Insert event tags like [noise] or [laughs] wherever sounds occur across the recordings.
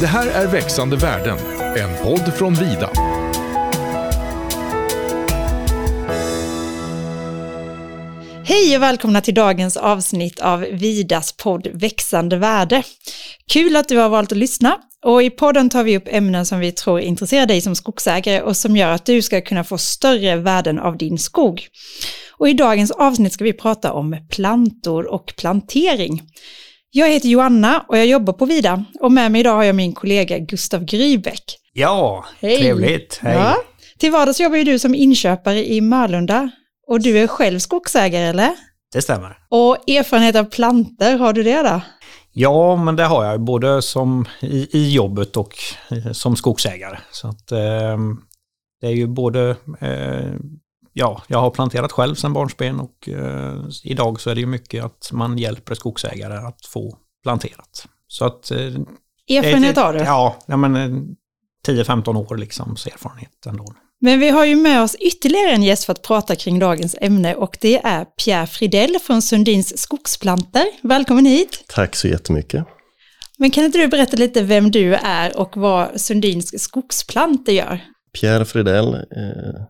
Det här är Växande världen, en podd från Vida. Hej och välkomna till dagens avsnitt av Vidas podd Växande värde. Kul att du har valt att lyssna och i podden tar vi upp ämnen som vi tror intresserar dig som skogsägare och som gör att du ska kunna få större värden av din skog. Och i dagens avsnitt ska vi prata om plantor och plantering. Jag heter Joanna och jag jobbar på Vida och med mig idag har jag min kollega Gustav Grybeck. Ja, Hej. trevligt. Hej. Ja. Till vardags jobbar ju du som inköpare i Mörlunda och du är själv skogsägare eller? Det stämmer. Och erfarenhet av planter, har du det då? Ja, men det har jag både som i, i jobbet och eh, som skogsägare. Så att, eh, det är ju både, eh, ja, jag har planterat själv sedan barnsben och eh, idag så är det ju mycket att man hjälper skogsägare att få planterat. Så att... Eh, Erfarenhet har du? Ja, ja men eh, 10-15 år liksom erfarenhet ändå. Men vi har ju med oss ytterligare en gäst för att prata kring dagens ämne och det är Pierre Fridell från Sundins skogsplanter. Välkommen hit! Tack så jättemycket. Men kan inte du berätta lite vem du är och vad Sundins skogsplanter gör? Pierre Fridell, eh,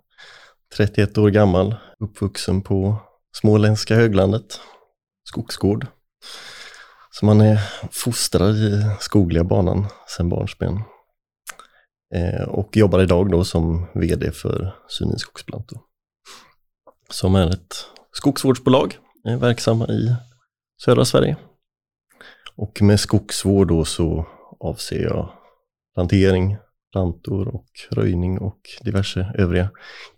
31 år gammal, uppvuxen på småländska höglandet, skogsgård. Så man är fostrad i skogliga banan sedan barnsben. Eh, och jobbar idag då som VD för Sunin skogsplantor. Som är ett skogsvårdsbolag, är verksamma i södra Sverige. Och med skogsvård då så avser jag plantering, plantor och röjning och diverse övriga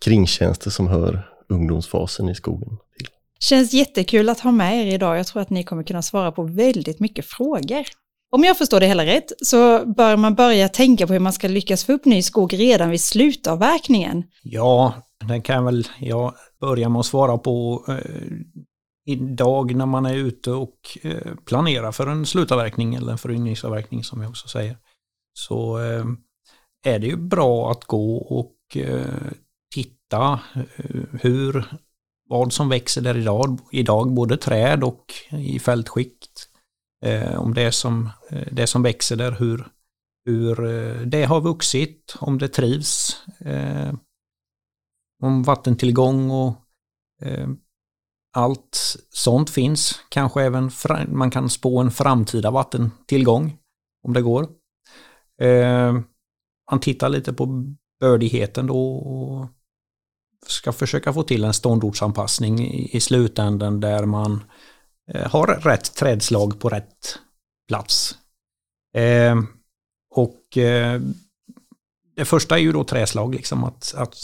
kringtjänster som hör ungdomsfasen i skogen till. Känns jättekul att ha med er idag. Jag tror att ni kommer kunna svara på väldigt mycket frågor. Om jag förstår det hela rätt så bör man börja tänka på hur man ska lyckas få upp ny skog redan vid slutavverkningen. Ja, det kan väl jag börja med att svara på eh, idag när man är ute och eh, planerar för en slutavverkning eller en föryngringsavverkning som jag också säger. Så eh, är det ju bra att gå och eh, titta eh, hur, vad som växer där idag, idag både träd och i fältskikt. Eh, om det som, eh, det som växer där, hur, hur eh, det har vuxit, om det trivs. Eh, om vattentillgång och eh, allt sånt finns. Kanske även man kan spå en framtida vattentillgång om det går. Eh, man tittar lite på bördigheten då och ska försöka få till en ståndortsanpassning i, i slutändan där man eh, har rätt trädslag på rätt plats. Eh, och eh, det första är ju då träslag, liksom att, att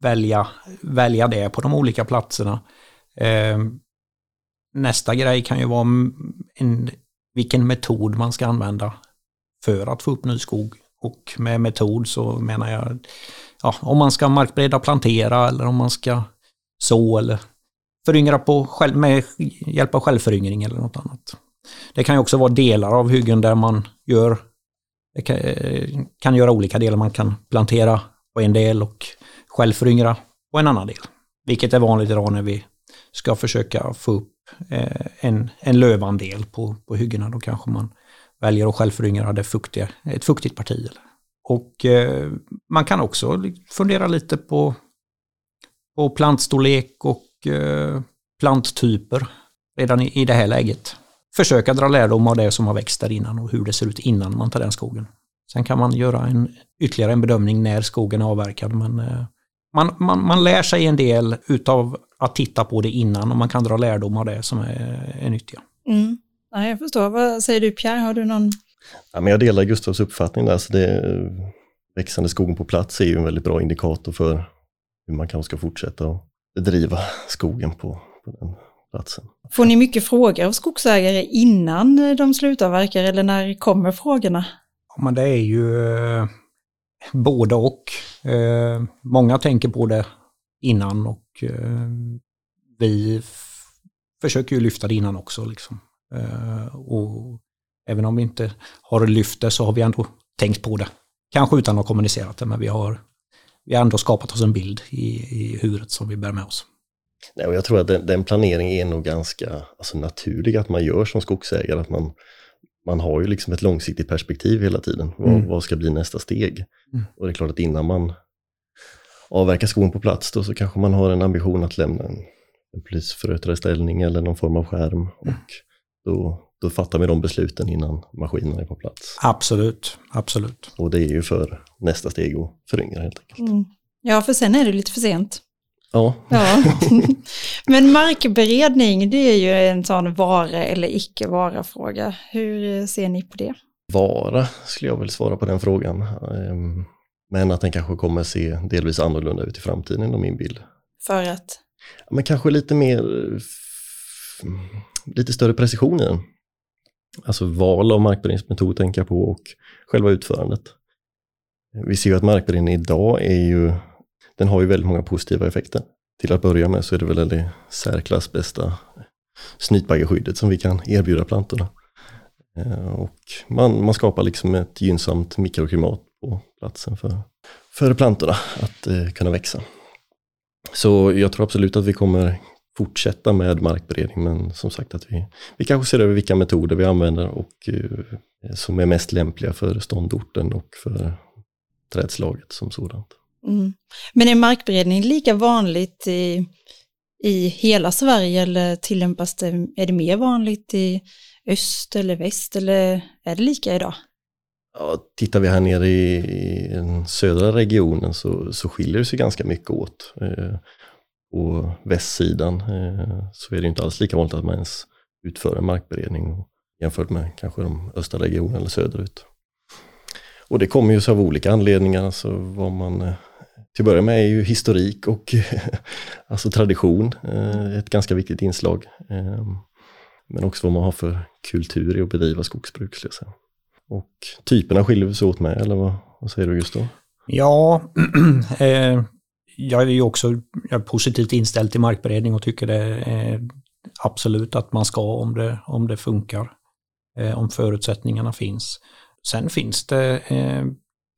välja, välja det på de olika platserna. Eh, nästa grej kan ju vara en, vilken metod man ska använda för att få upp ny skog. Och med metod så menar jag ja, om man ska markbereda plantera eller om man ska så eller föryngra på själv, med hjälp av självföryngring eller något annat. Det kan ju också vara delar av hyggen där man gör kan, eh, kan göra olika delar. Man kan plantera på en del och självföryngra på en annan del. Vilket är vanligt idag när vi ska försöka få upp eh, en, en lövandel på, på hyggena. Då kanske man väljer att självföryngra det fuktiga, ett fuktigt parti. Och eh, man kan också fundera lite på, på plantstorlek och eh, planttyper redan i, i det här läget. Försöka dra lärdom av det som har växt där innan och hur det ser ut innan man tar den skogen. Sen kan man göra en, ytterligare en bedömning när skogen är avverkad. Men eh, man, man, man lär sig en del utav att titta på det innan och man kan dra lärdom av det som är, är nyttiga. Mm. Ja, jag förstår. Vad säger du Pierre? Har du någon? Ja, men jag delar Gustavs uppfattning där, så det, växande skogen på plats är ju en väldigt bra indikator för hur man kanske ska fortsätta att bedriva [laughs] skogen på, på den platsen. Får ni mycket frågor av skogsägare innan de slutavverkar eller när kommer frågorna? Ja, men det är ju eh, både och. Eh, många tänker på det innan och eh, vi försöker ju lyfta det innan också. Liksom. Eh, och även om vi inte har lyft det så har vi ändå tänkt på det. Kanske utan att ha kommunicerat det, men vi har, vi har ändå skapat oss en bild i, i huvudet som vi bär med oss. Nej, och jag tror att den, den planeringen är nog ganska alltså, naturlig att man gör som skogsägare. Att man, man har ju liksom ett långsiktigt perspektiv hela tiden. Vad, Mm. vad ska bli nästa steg? Mm. Och det är klart att innan man avverkar skogen på plats då så kanske man har en ambition att lämna en, en eller någon form av skärm. Och då, då fattar vi de besluten innan maskinen är på plats. Absolut, absolut. Och det är ju för nästa steg att föryngra helt enkelt. Mm. Ja, för sen är det lite för sent. Ja, Ja. [laughs] Men markberedning, det är ju en sån vara eller icke vara-fråga. Hur ser ni på det? vara skulle jag väl svara på den frågan. Ehm, Men att den kanske kommer se delvis annorlunda ut i framtiden än min bild. För att? Men kanske lite mer, lite större precision i den. Alltså val av markberedningsmetod tänker jag på och själva utförandet. Vi ser ju att markberedning idag är ju, den har ju väldigt många positiva effekter. Till att börja med så är det väl det särklass bästa snytbaggeskyddet som vi kan erbjuda plantorna. Eh, och man, man skapar liksom ett gynnsamt mikroklimat på platsen för, för plantorna att eh, kunna växa. Så jag tror absolut att vi kommer fortsätta med markberedning men som sagt att vi, vi kanske ser över vilka metoder vi använder och eh, som är mest lämpliga för ståndorten och för trädslaget som sådant. Mm. Men är markberedning lika vanligt i, i hela Sverige eller tillämpas det, är det mer vanligt i öst eller väst eller är det lika idag? Ja, tittar vi här nere i, i den södra regionen så, så skiljer det sig ganska mycket åt. På västsidan eh, så är det inte alls lika vanligt att man ens utför en markberedning jämfört med kanske de östra regionerna eller söderut. Och det kommer ju så av olika anledningar. Alltså vad man, eh, till att börja med är ju historik och [laughs] alltså tradition eh, ett ganska viktigt inslag. Ehm, men också vad man har för kultur i att bedriva skogsbruk. Skulle jag säga. Och typerna skiljer sig åt med, eller vad, vad säger du Gustav? Ja, [clears throat] eh, jag är ju också jag är positivt inställd till markberedning och tycker det är absolut att man ska om det, om det funkar, eh, om förutsättningarna finns. Sen finns det eh,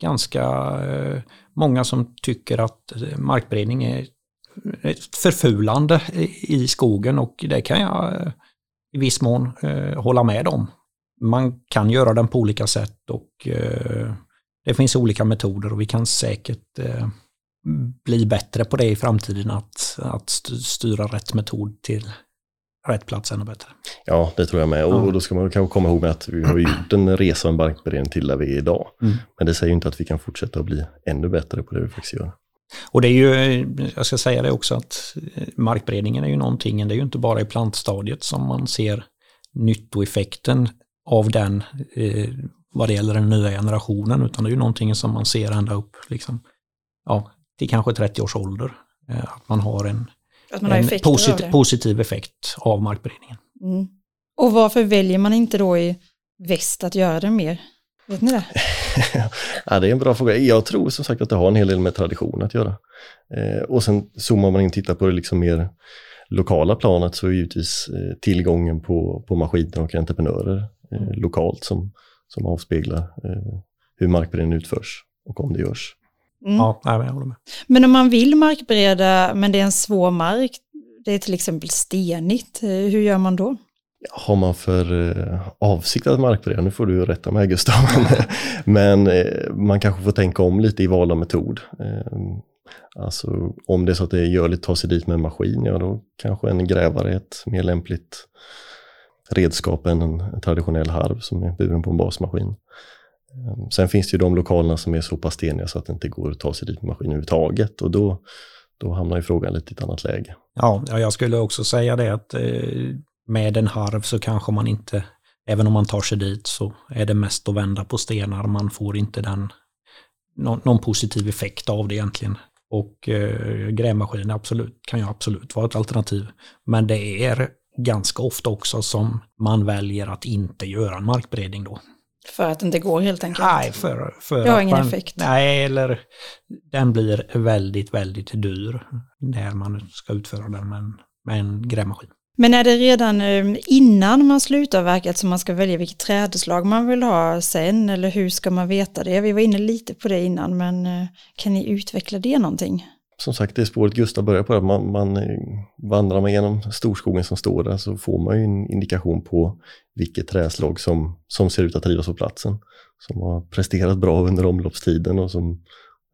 ganska eh, många som tycker att eh, markberedning är ett förfulande i- skogen och det kan jag eh, i viss mån eh, hålla med om. Man kan göra den på olika sätt och eh, det finns olika metoder och vi kan säkert eh, bli bättre på det i framtiden att, att st- styra rätt metod till rätt plats ännu bättre. Ja, det tror jag med. Och, Ja. då ska man kanske komma ihåg med att vi har gjort en resa och en markberedning till där vi är idag. Mm. Men det säger ju inte att vi kan fortsätta att bli ännu bättre på det vi faktiskt gör. Och det är ju, jag ska säga det också att eh, markberedningen är ju någonting, det är ju inte bara i plantstadiet som man ser nyttoeffekten av den eh, vad det gäller den nya generationen, utan det är ju någonting som man ser ända upp liksom, ja, till kanske 30 års ålder. Eh, att man har en, Att man har en posit, positiv effekt av markberedningen. Mm. Och varför väljer man inte då i väst att göra det mer? Vet ni det? [laughs] ja, det är en bra fråga. Jag tror som sagt att det har en hel del med tradition att göra. Eh, och sen zoomar man in och tittar på det liksom mer lokala planet så är givetvis eh, tillgången på, på maskiner och entreprenörer eh, Mm. lokalt som, som avspeglar eh, hur markberedningen utförs och om det görs. Mm. Ja, nej, men jag håller med. Men om man vill markbereda men det är en svår mark, det är till exempel stenigt, eh, hur gör man då? Har man för eh, avsikt att markbereda, nu får du rätta mig Gustav, [laughs] men eh, man kanske får tänka om lite i val av metod. Eh, alltså om det är så att det är görligt att ta sig dit med en maskin, ja då kanske en grävare är ett mer lämpligt redskap än en, en traditionell harv som är buren på en basmaskin. Ehm, sen finns det ju de lokalerna som är så pass steniga så att det inte går att ta sig dit med maskin överhuvudtaget och då, då hamnar ju frågan lite i ett annat läge. Ja, jag skulle också säga det att eh, med en harv så kanske man inte, även om man tar sig dit så är det mest att vända på stenar. Man får inte den, någon, någon positiv effekt av det egentligen. Och eh, grävmaskin absolut, kan ju absolut vara ett alternativ. Men det är ganska ofta också som man väljer att inte göra en markberedning då. För att det inte går helt enkelt. Nej, för, för Det har ingen man, effekt. Nej, eller den blir väldigt, väldigt dyr när man ska utföra den med en, med en grävmaskin. Men är det redan eh, innan man slutar verket som man ska välja vilket trädslag man vill ha sen eller hur ska man veta det? Vi var inne lite på det innan men eh, kan ni utveckla det någonting? Som sagt, det spåret Gustav börjar på, att man, man eh, vandrar man genom storskogen som står där så får man ju en indikation på vilket träslag som, som ser ut att trivas på platsen. Som har presterat bra under omloppstiden och som,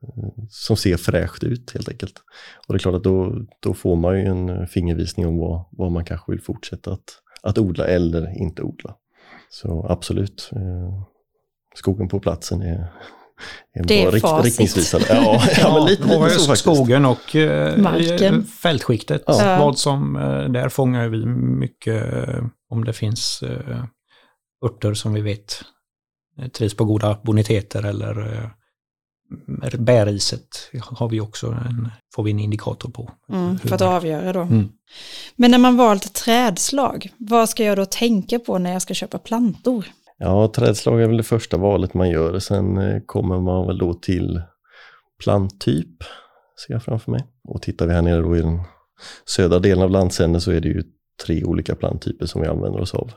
eh, som ser fräscht ut helt enkelt. Och det är klart att då, då får man ju en fingervisning om vad, vad man kanske vill fortsätta att, att odla eller inte odla. Så absolut, eh, skogen på platsen är en Det är facit. riktningsvisare. Ja, [laughs] ja, men lite, lite så faktiskt. skogen och eh, Marken. fältskiktet. Ja. Vad som, eh, där fångar vi mycket eh, om det finns eh, örter som vi vet eh, trivs på goda boniteter eller eh, bäriset har vi också en, får vi en indikator på. Mm, för att avgöra då. Mm. Men när man valt trädslag, vad ska jag då tänka på när jag ska köpa plantor? Ja, trädslag är väl det första valet man gör. Sen eh, kommer man väl då till planttyp, ser jag framför mig. Och tittar vi här nere då i den södra delen av landsänden så är det ju tre olika planttyper som vi använder oss av.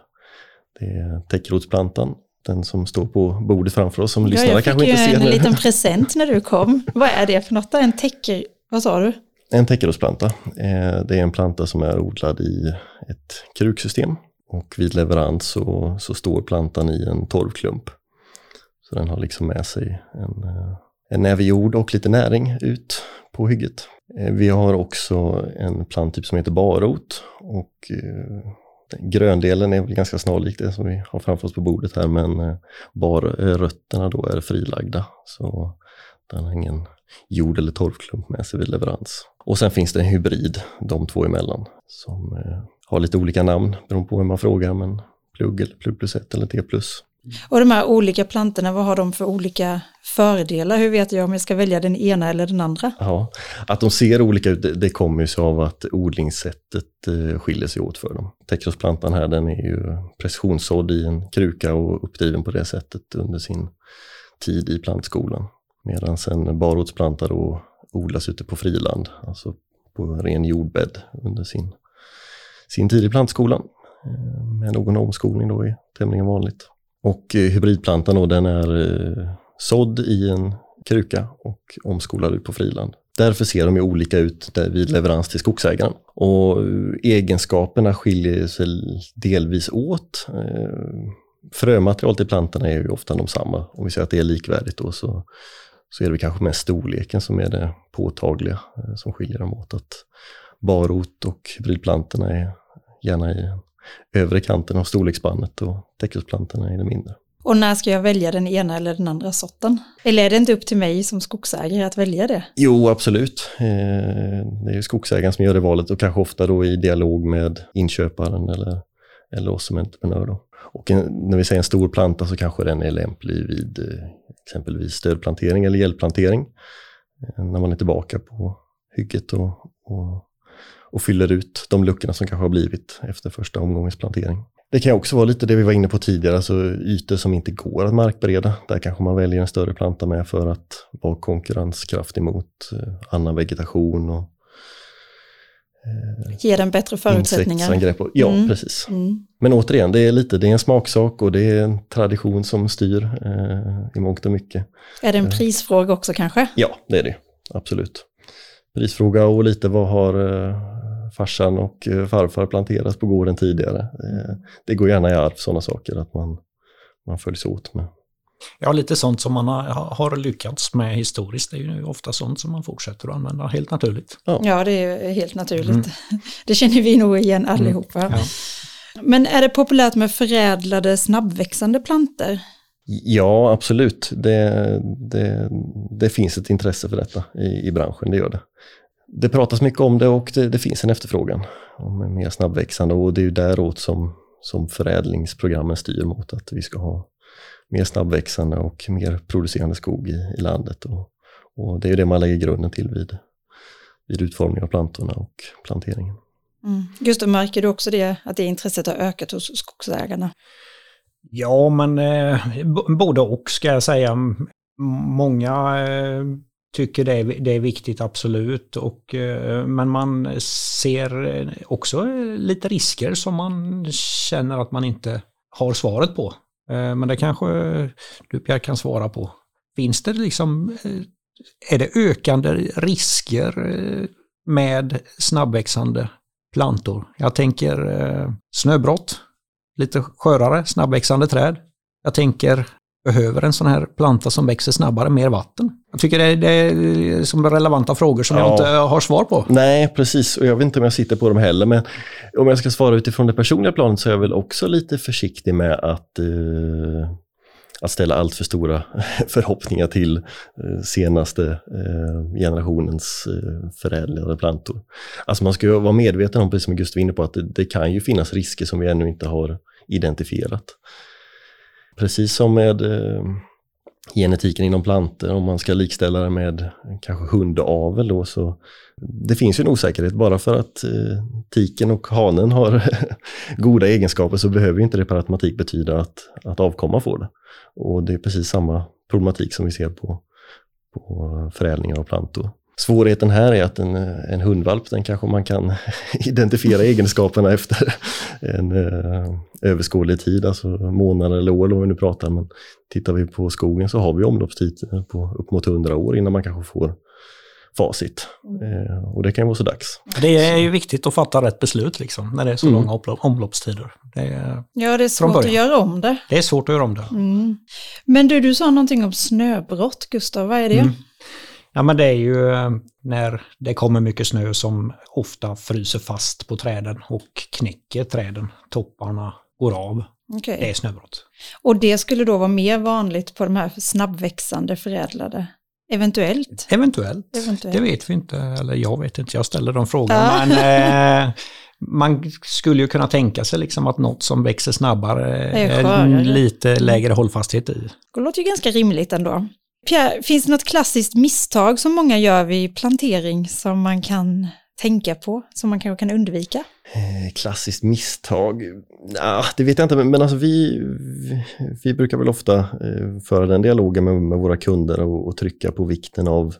Det är täckrotsplantan, den som står på bordet framför oss som Ja, lyssnarna jag fick kanske ju inte ser en nu. liten [laughs] present när du kom. Vad är det för något? En täcker... Vad sa du? En täckerotsplanta. Eh, Det är en planta som är odlad i ett kruksystem och vid leverans så, så står plantan i en torvklump. Så den har liksom med sig en, eh, en näve jord och lite näring ut på hygget. Eh, vi har också en planttyp som heter barot. och eh, gröndelen är väl ganska snarlik det som vi har framför oss på bordet här men barrötterna rötterna då är frilagda så den har ingen jord eller torvklump med sig vid leverans. Och sen finns det en hybrid, de två emellan, som har lite olika namn beroende på hur man frågar, men plugg eller plugg plus ett eller T plus. Och de här olika plantorna, vad har de för olika fördelar? Hur vet jag om jag ska välja den ena eller den andra? Ja, att de ser olika ut, det, det kommer ju sig av att odlingssättet eh, skiljer sig åt för dem. Täckrotsplantan här, den är ju precisionssådd i en kruka och uppdriven på det sättet under sin tid i plantskolan. Medan en barrotsplanta då odlas ute på friland, alltså på ren jordbädd under sin, sin tid i plantskolan. Eh, med någon omskolning då är tämligen vanligt. Och eh, hybridplantan då, den är eh, sådd i en kruka och omskolad ut på friland. Därför ser de ju olika ut vid leverans till skogsägaren. Och egenskaperna skiljer sig delvis åt. Frömaterialet i plantorna är ju ofta de samma. Om vi säger att det är likvärdigt då så, så är det kanske mest storleken som är det påtagliga som skiljer dem åt. Att barrot och hybridplantorna är gärna i övre kanten av storleksspannet och täckrotsplantorna är det mindre. Och när ska jag välja den ena eller den andra sorten? Eller är det inte upp till mig som skogsägare att välja det? Jo, absolut. Eh, Det är ju skogsägaren som gör det valet och kanske ofta då i dialog med inköparen eller, eller oss som entreprenör. Då. Och en, när vi säger en stor planta så kanske den är lämplig vid eh, exempelvis stödplantering eller hjälpplantering. Eh, När man är tillbaka på hygget och, och, och fyller ut de luckorna som kanske har blivit efter första omgångens plantering. Det kan också vara lite det vi var inne på tidigare, alltså ytor som inte går att markbereda. Där kanske man väljer en större planta med för att vara konkurrenskraftig mot eh, annan vegetation och Ge den bättre förutsättningar? Och, ja, Mm. precis. Mm. Men återigen, det är lite, det är en smaksak och det är en tradition som styr eh, i mångt och mycket. Är det en prisfråga också kanske? Ja, det är det. Absolut. Prisfråga och lite vad har eh, farsan och eh, farfar planterat på gården tidigare. Eh, det går gärna i arv sådana saker att man, man följs åt med. Ja, lite sånt som man har, har lyckats med historiskt. Det är ju ofta sånt som man fortsätter att använda helt naturligt. Ja, det är helt naturligt. [laughs] Det känner vi nog igen allihopa. Ja. Men är det populärt med förädlade snabbväxande planter? Ja, absolut. Det, det, det finns ett intresse för detta i, i branschen, det gör det. Det pratas mycket om det och det, det finns en efterfrågan om mer snabbväxande och det är ju däråt som, som förädlingsprogrammen styr mot att vi ska ha mer snabbväxande och mer producerande skog i, i landet. Och, och det är ju det man lägger grunden till vid, vid utformning av plantorna och planteringen. Mm. Gustav, märker du också det, att det intresset har ökat hos skogsägarna? Ja, men eh, både och ska jag säga. Många eh, tycker det är, det är viktigt, absolut. Och, eh, men man ser också lite risker som man känner att man inte har svaret på. Eh, men det kanske du Pierre kan svara på. Finns det liksom eh, är det ökande risker med snabbväxande plantor? Jag tänker snöbrott, lite skörare, snabbväxande träd. Jag tänker, behöver en sån här planta som växer snabbare mer vatten? Jag tycker det är, det är som relevanta frågor som Ja. jag inte har svar på. Nej, precis. Och jag vet inte om jag sitter på dem heller. Men om jag ska svara utifrån det personliga planet så är jag väl också lite försiktig med att, eh, att ställa allt för stora [laughs] förhoppningar till eh, senaste eh, generationens eh, förädlade plantor. Alltså man ska ju vara medveten om, precis som Gustav var inne på, att det, det kan ju finnas risker som vi ännu inte har identifierat. Precis som med eh, genetiken inom plantor, om man ska likställa det med kanske hundavel då, så det finns ju en osäkerhet. Bara för att eh, tiken och hanen har [laughs] goda egenskaper så behöver ju inte det per automatik betyda att, att avkomma får det. Och det är precis samma problematik som vi ser på, på förädlingar av plantor. Svårigheten här är att en, en hundvalp, den kanske man kan [laughs] identifiera egenskaperna efter en eh, överskådlig tid, alltså månader eller år om vi nu pratar. Men tittar vi på skogen så har vi omloppstider på upp mot 100 år innan man kanske får facit. Eh, och det kan ju vara så dags. Det är ju viktigt att fatta rätt beslut liksom, när det är så Mm. långa omlopp- omloppstider. Det är, Ja, det är svårt att göra om det. det är svårt att göra om det. Mm. Men du, du sa någonting om snöbrott, Gustav. Vad är det? Mm. Ja, men det är ju eh, när det kommer mycket snö som ofta fryser fast på träden och knäcker träden. Topparna går av. Okej. Det är snöbrott. Och det skulle då vara mer vanligt på de här snabbväxande förädlade? Eventuellt? Eventuellt. Eventuellt. Det vet vi inte, eller jag vet inte, jag ställer de frågorna. Ja. Men eh, [laughs] man skulle ju kunna tänka sig liksom att något som växer snabbare Är är lite lägre hållfasthet i. Det låter ju ganska rimligt ändå. Pierre, finns det något klassiskt misstag som många gör vid plantering som man kan tänka på, som man kanske kan undvika? Eh, klassiskt misstag? Ja, det vet jag inte, men alltså vi, vi, vi brukar väl ofta eh, föra den dialogen med, med våra kunder och, och trycka på vikten av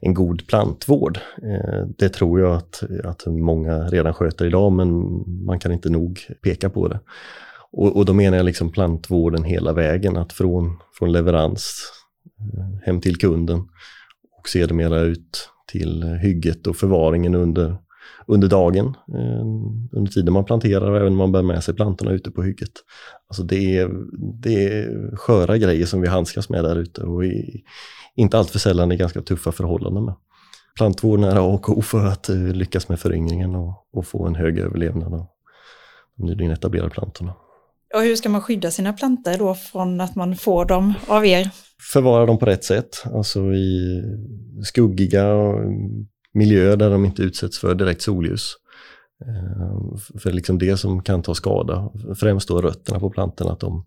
en god plantvård. Eh, det tror jag att, att många redan sköter idag, men man kan inte nog peka på det. Och, och då menar jag liksom plantvården hela vägen, att från, från leverans hem till kunden och sedermera ut till hygget och förvaringen under, under dagen, eh, under tiden man planterar och även när man bär med sig plantorna ute på hygget. Alltså det är, det är sköra grejer som vi handskas med där ute och i, inte allt för sällan i ganska tuffa förhållanden med. Plantvården är A och O för att eh, lyckas med föryngringen och, och få en hög överlevnad av de nyligen etablerade plantorna. Och hur ska man skydda sina plantor då från att man får dem av er? Förvara dem på rätt sätt, alltså i skuggiga miljöer där de inte utsätts för direkt solljus. Eh, För liksom det som kan ta skada, främst då rötterna på plantorna, att de,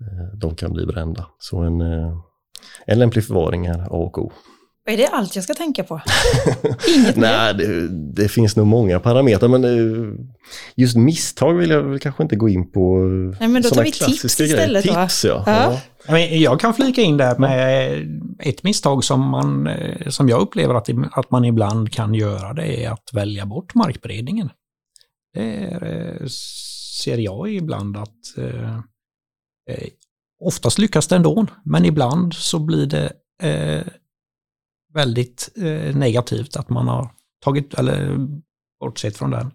eh, de kan bli brända. Så en, eh, en lämplig förvaring är A och O. Är det allt jag ska tänka på? Inget? [laughs] Nej, det, det finns nog många parametrar, men just misstag vill jag kanske inte gå in på. Nej, men då tar vi tips istället? Tips, ja. Ja. Ja, jag kan flika in där med ett misstag som, man, eh, som jag upplever att, att man ibland kan göra, det är att välja bort markberedningen. Det är, eh, ser jag ibland att eh, eh, oftast lyckas det ändå, men ibland så blir det eh, väldigt eh, negativt att man har tagit, eller bortsett från den.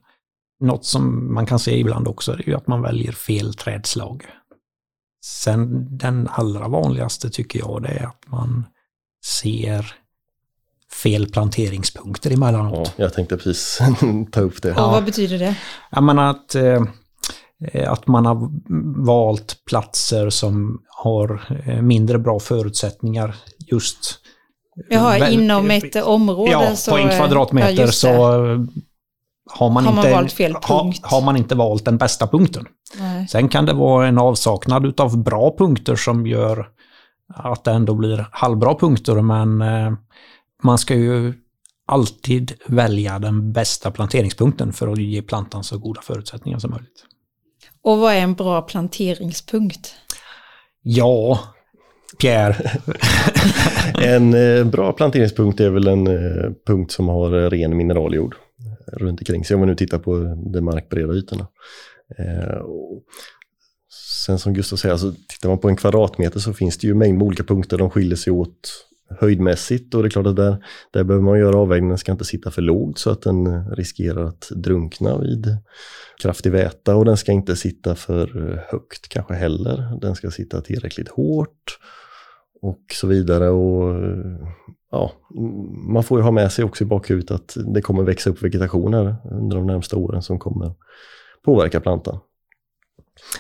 Något som man kan se ibland också är ju att man väljer fel trädslag. Sen den allra vanligaste tycker jag det är att man ser fel planteringspunkter emellanåt. Ja, jag tänkte precis [laughs] ta upp det. Och vad betyder det? Jag menar att, eh, att man har valt platser som har eh, mindre bra förutsättningar just Jaha, Väl- inom ett område Ja, så... på en ja, kvadratmeter just så. Har man, Har man inte, valt fel punkt. har man inte valt den bästa punkten. Nej. Sen kan det vara en avsaknad av bra punkter som gör att det ändå blir halvbra punkter, men eh, man ska ju alltid välja den bästa planteringspunkten för att ge plantan så goda förutsättningar som möjligt. Och vad är en bra planteringspunkt? Ja, Pierre, [laughs] En eh, bra planteringspunkt är väl en eh, punkt som har ren mineraljord runt omkring sig om vi nu tittar på de markbreda ytorna. Eh, och sen som Gustav säger, alltså, tittar man på en kvadratmeter så finns det ju mängd med olika punkter. De skiljer sig åt höjdmässigt och det är klart att där, där behöver man göra avvägningen, den ska inte sitta för lågt så att den riskerar att drunkna vid kraftig väta och den ska inte sitta för högt kanske heller. Den ska sitta tillräckligt hårt och så vidare. Och, ja, man får ju ha med sig också i bakhuvudet att det kommer växa upp vegetation här under de närmsta åren som kommer påverka plantan.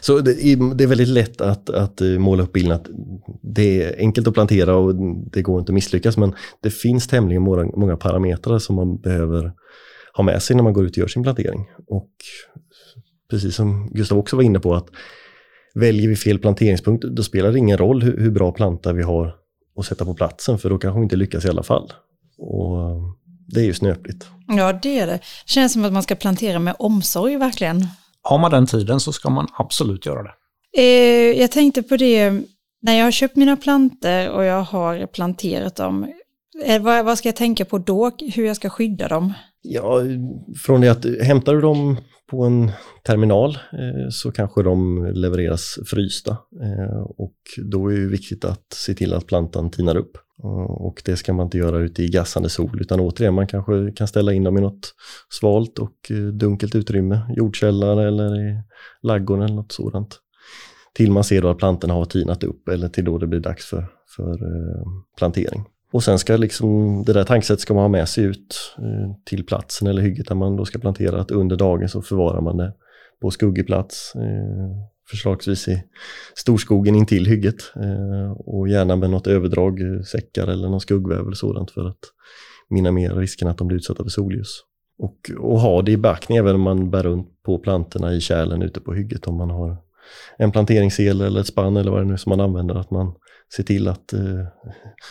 Så det, det, är väldigt lätt att, att eh, måla upp bilden att det är enkelt att plantera och det går inte att misslyckas men det finns tämligen många, många parametrar som man behöver ha med sig när man går ut och gör sin plantering. Och precis som Gustav också var inne på att väljer vi fel planteringspunkt då spelar det ingen roll hur, hur bra planta vi har att sätta på platsen för då kanske vi inte lyckas i alla fall. Och det är ju snöpligt. Ja, det är det. Det känns som att man ska plantera med omsorg verkligen. Har man den tiden så ska man absolut göra det. Eh, jag tänkte på det, när jag har köpt mina planter och jag har planterat dem, eh, vad, vad, ska jag tänka på då, hur jag ska skydda dem? Ja, från det att hämtar du dem på en terminal eh, så kanske de levereras frysta eh, och då är det viktigt att se till att plantan tinar upp. Eh, och det ska man inte göra ute i gassande sol utan återigen man kanske kan ställa in dem i något svalt och dunkelt utrymme, jordkällare eller i laggorn eller något sådant. Till man ser då att plantorna har tinat upp eller till då det blir dags för, för plantering. Och sen ska liksom, det där tankesättet ska man ha med sig ut eh, till platsen eller hygget där man då ska plantera. Att under dagen så förvarar man det på skuggig plats, eh, förslagsvis i storskogen intill hygget. Eh, och gärna med något överdrag, säckar eller någon skuggväv eller sådant för att minimera risken att de blir utsatta för solljus. Och, och ha det i beaktning även om man bär runt på plantorna i kärlen ute på hygget om man har en planteringsel eller ett spann eller vad det nu är som man använder, att man se till att eh,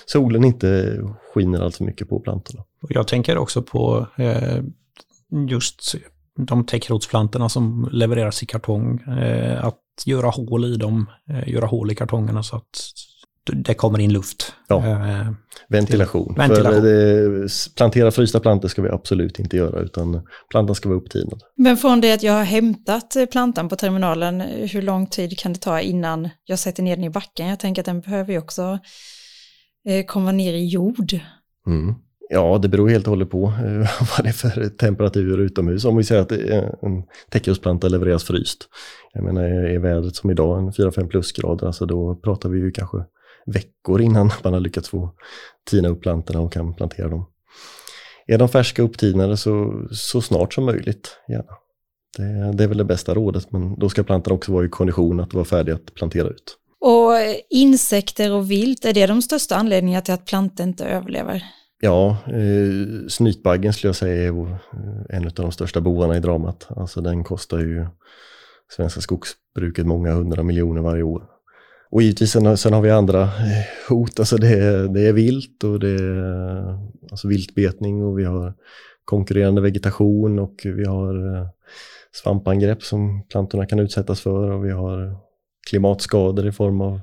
solen inte skiner allt för mycket på plantorna. Jag tänker också på eh, just de täckrotsplantorna som levereras i kartong. Eh, att göra hål i dem, eh, göra hål i kartongerna så att det kommer in luft. Ja. Eh, ventilation. ventilation. För plantera frysta plantor ska vi absolut inte göra utan plantan ska vara upptinad. Men från det att jag har hämtat plantan på terminalen, hur lång tid kan det ta innan jag sätter ner den i backen? Jag tänker att den behöver ju också eh, komma ner i jord. Mm. Ja, det beror helt och hållet på eh, [laughs] vad det är för temperatur utomhus. Om vi säger att en täckrotsplanta levereras fryst. Jag menar, är vädret som idag en 4-5 plusgrader, alltså då pratar vi ju kanske veckor innan man har lyckats få tina upp plantorna och kan plantera dem. Är de färska upptinade så, så snart som möjligt, gärna. Det, det är väl det bästa rådet, men då ska plantorna också vara i kondition att vara färdiga att plantera ut. Och insekter och vilt, är det de största anledningarna till att plantor inte överlever? Ja, eh, snytbaggen skulle jag säga är eh, en av de största bovarna i dramat. Alltså den kostar ju svenska skogsbruket många hundra miljoner varje år. Och givetvis sen, sen har vi andra eh, hot, alltså det är, det är vilt och det är eh, alltså viltbetning och vi har konkurrerande vegetation och vi har eh, svampangrepp som plantorna kan utsättas för och vi har klimatskador i form av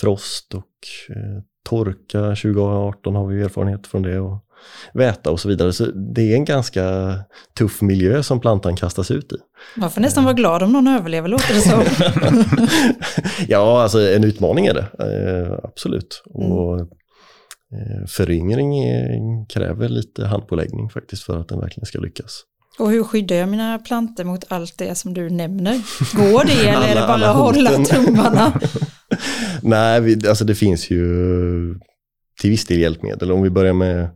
frost och eh, torka. 2018 har vi erfarenhet från det och väta och så vidare. Så det är en ganska tuff miljö som plantan kastas ut i. Man får nästan vara glad om någon överlever, låter det så. [laughs] ja, alltså en utmaning är det, eh, absolut. Mm. Och eh, föryngring kräver lite handpåläggning faktiskt för att den verkligen ska lyckas. Och hur skyddar jag mina plantor mot allt det som du nämner? Går det eller är det bara att hålla tummarna? [laughs] Nej, alltså det finns ju till viss del hjälpmedel. Om vi börjar med,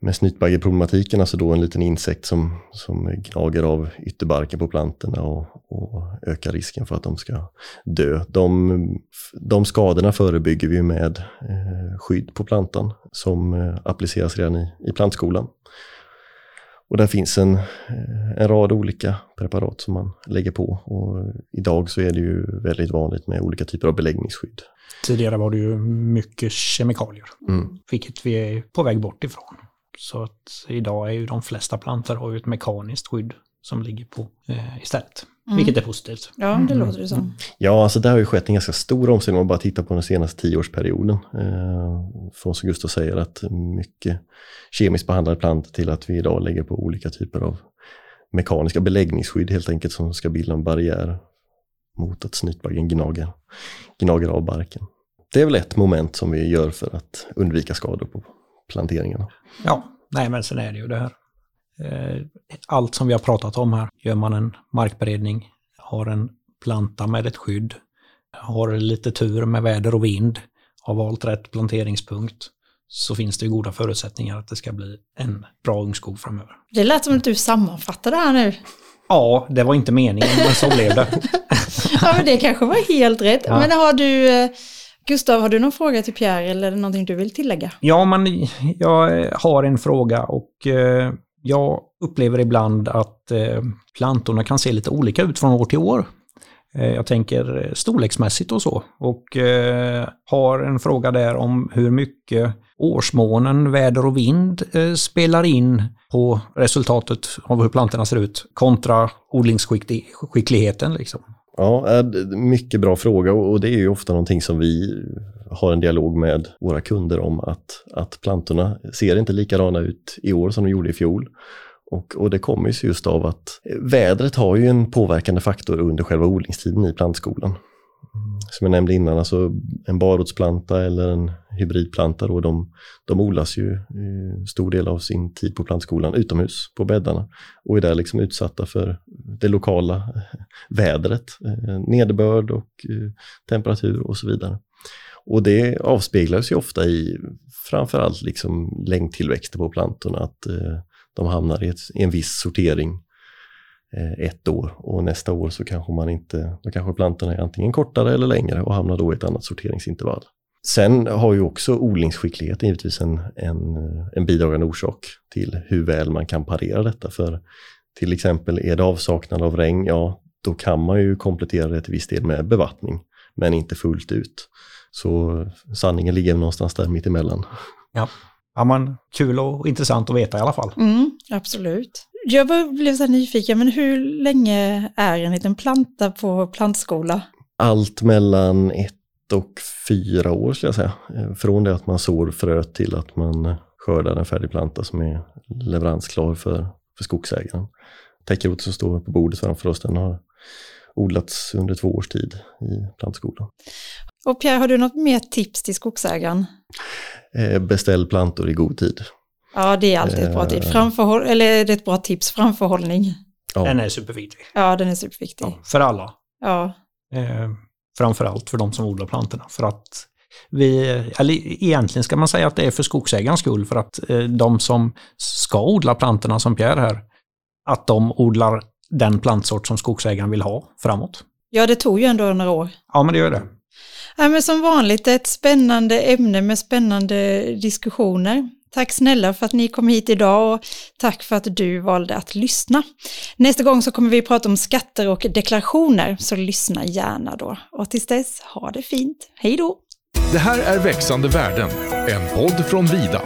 med snytbaggeproblematiken, alltså då en liten insekt som, som gnager av ytterbarken på plantorna och, och ökar risken för att de ska dö. De, de skadorna förebygger vi med eh, skydd på plantan som eh, appliceras redan i, i plantskolan. Och där finns en, eh, en rad olika preparat som man lägger på och idag så är det ju väldigt vanligt med olika typer av beläggningsskydd. Tidigare var det ju mycket kemikalier, mm. vilket vi är på väg bort ifrån. Så att idag är ju de flesta plantor har ju ett mekaniskt skydd som ligger på eh, istället. Mm. Vilket är positivt. Ja, det mm. låter det som. Ja, alltså det har ju skett en ganska stor omställning om man bara tittar på den senaste tioårsperioden. Eh, från som Gustav säger att mycket kemiskt behandlade plantor till att vi idag lägger på olika typer av mekaniska beläggningsskydd helt enkelt som ska bilda en barriär mot att snytbaggen gnager, gnager av barken. det är väl ett moment som vi gör för att undvika skador på planteringarna. Ja, nej men sen är det ju det här. Eh, allt som vi har pratat om här, gör man en markberedning, har en planta med ett skydd, har lite tur med väder och vind, har valt rätt planteringspunkt, så finns det ju goda förutsättningar att det ska bli en bra ungskog framöver. Det lät som att du sammanfattade det här nu. Ja, det var inte meningen, men så blev det. [laughs] ja, men det kanske var helt rätt. Ja. Men har du, eh, Gustav, har du någon fråga till Pierre eller någonting du vill tillägga? Ja, men jag har en fråga och eh, jag upplever ibland att eh, plantorna kan se lite olika ut från år till år. Eh, jag tänker eh, storleksmässigt och så. Och har en fråga där om hur mycket årsmånen, väder och vind spelar in på resultatet av hur plantorna ser ut kontra odlingsskickligheten. Liksom. Ja, eh, mycket bra fråga och det är ju ofta någonting som vi har en dialog med våra kunder om att, att plantorna ser inte likadana ut i år som de gjorde i fjol. Och, och det kommer ju sig just av att vädret har ju en påverkande faktor under själva odlingstiden i plantskolan. Mm. Som jag nämnde innan, alltså en barrotsplanta eller en hybridplanta då, de, de odlas ju stor del av sin tid på plantskolan utomhus på bäddarna och är där liksom utsatta för det lokala [laughs] vädret, eh, nederbörd och eh, temperatur och så vidare. Och det avspeglas ju ofta i framförallt liksom längdtillväxter på plantorna, att eh, de hamnar i, ett, i en viss sortering ett år och nästa år så kanske man inte, då kanske plantorna är antingen kortare eller längre och hamnar då i ett annat sorteringsintervall. Sen har ju också odlingsskicklighet givetvis en, en, en bidragande orsak till hur väl man kan parera detta. För till exempel är det avsaknad av regn, ja då kan man ju komplettera det till viss del med bevattning, men inte fullt ut. Så sanningen ligger någonstans där mittemellan. Ja. Ja, men kul och intressant att veta i alla fall. Mm, absolut. Jag blev så nyfiken, men hur länge är en liten planta på plantskola? Allt mellan ett och fyra år skulle jag säga. Eh, Från det att man sår fröet till att man skördar en färdig planta som är leveransklar för, för skogsägaren. Täckrot som står på bordet framför oss, den har odlats under två års tid i plantskolan. Och Pierre, har du något mer tips till skogsägaren? Eh, Beställ plantor i god tid. Ja, det är alltid ett bra tips. Framförhåll, eller det är ett bra tips, framförhållning. Ja. Den är superviktig. Ja, den är superviktig. Ja, för alla. Ja, Eh, framförallt för de som odlar plantorna. För att vi, eller egentligen ska man säga att det är för skogsägarens skull, för att eh, de som ska odla plantorna som Pierre här, att de odlar den plantsort som skogsägaren vill ha framåt. ja det tog ju ändå några år. Ja, men det gör det. Ja, men som vanligt ett spännande ämne med spännande diskussioner. Tack snälla för att ni kom hit idag och tack för att du valde att lyssna. Nästa gång så kommer vi prata om skatter och deklarationer, så lyssna gärna då. Och tills dess, ha det fint. Hej då! Det här är Växande värden, en podd från Vida.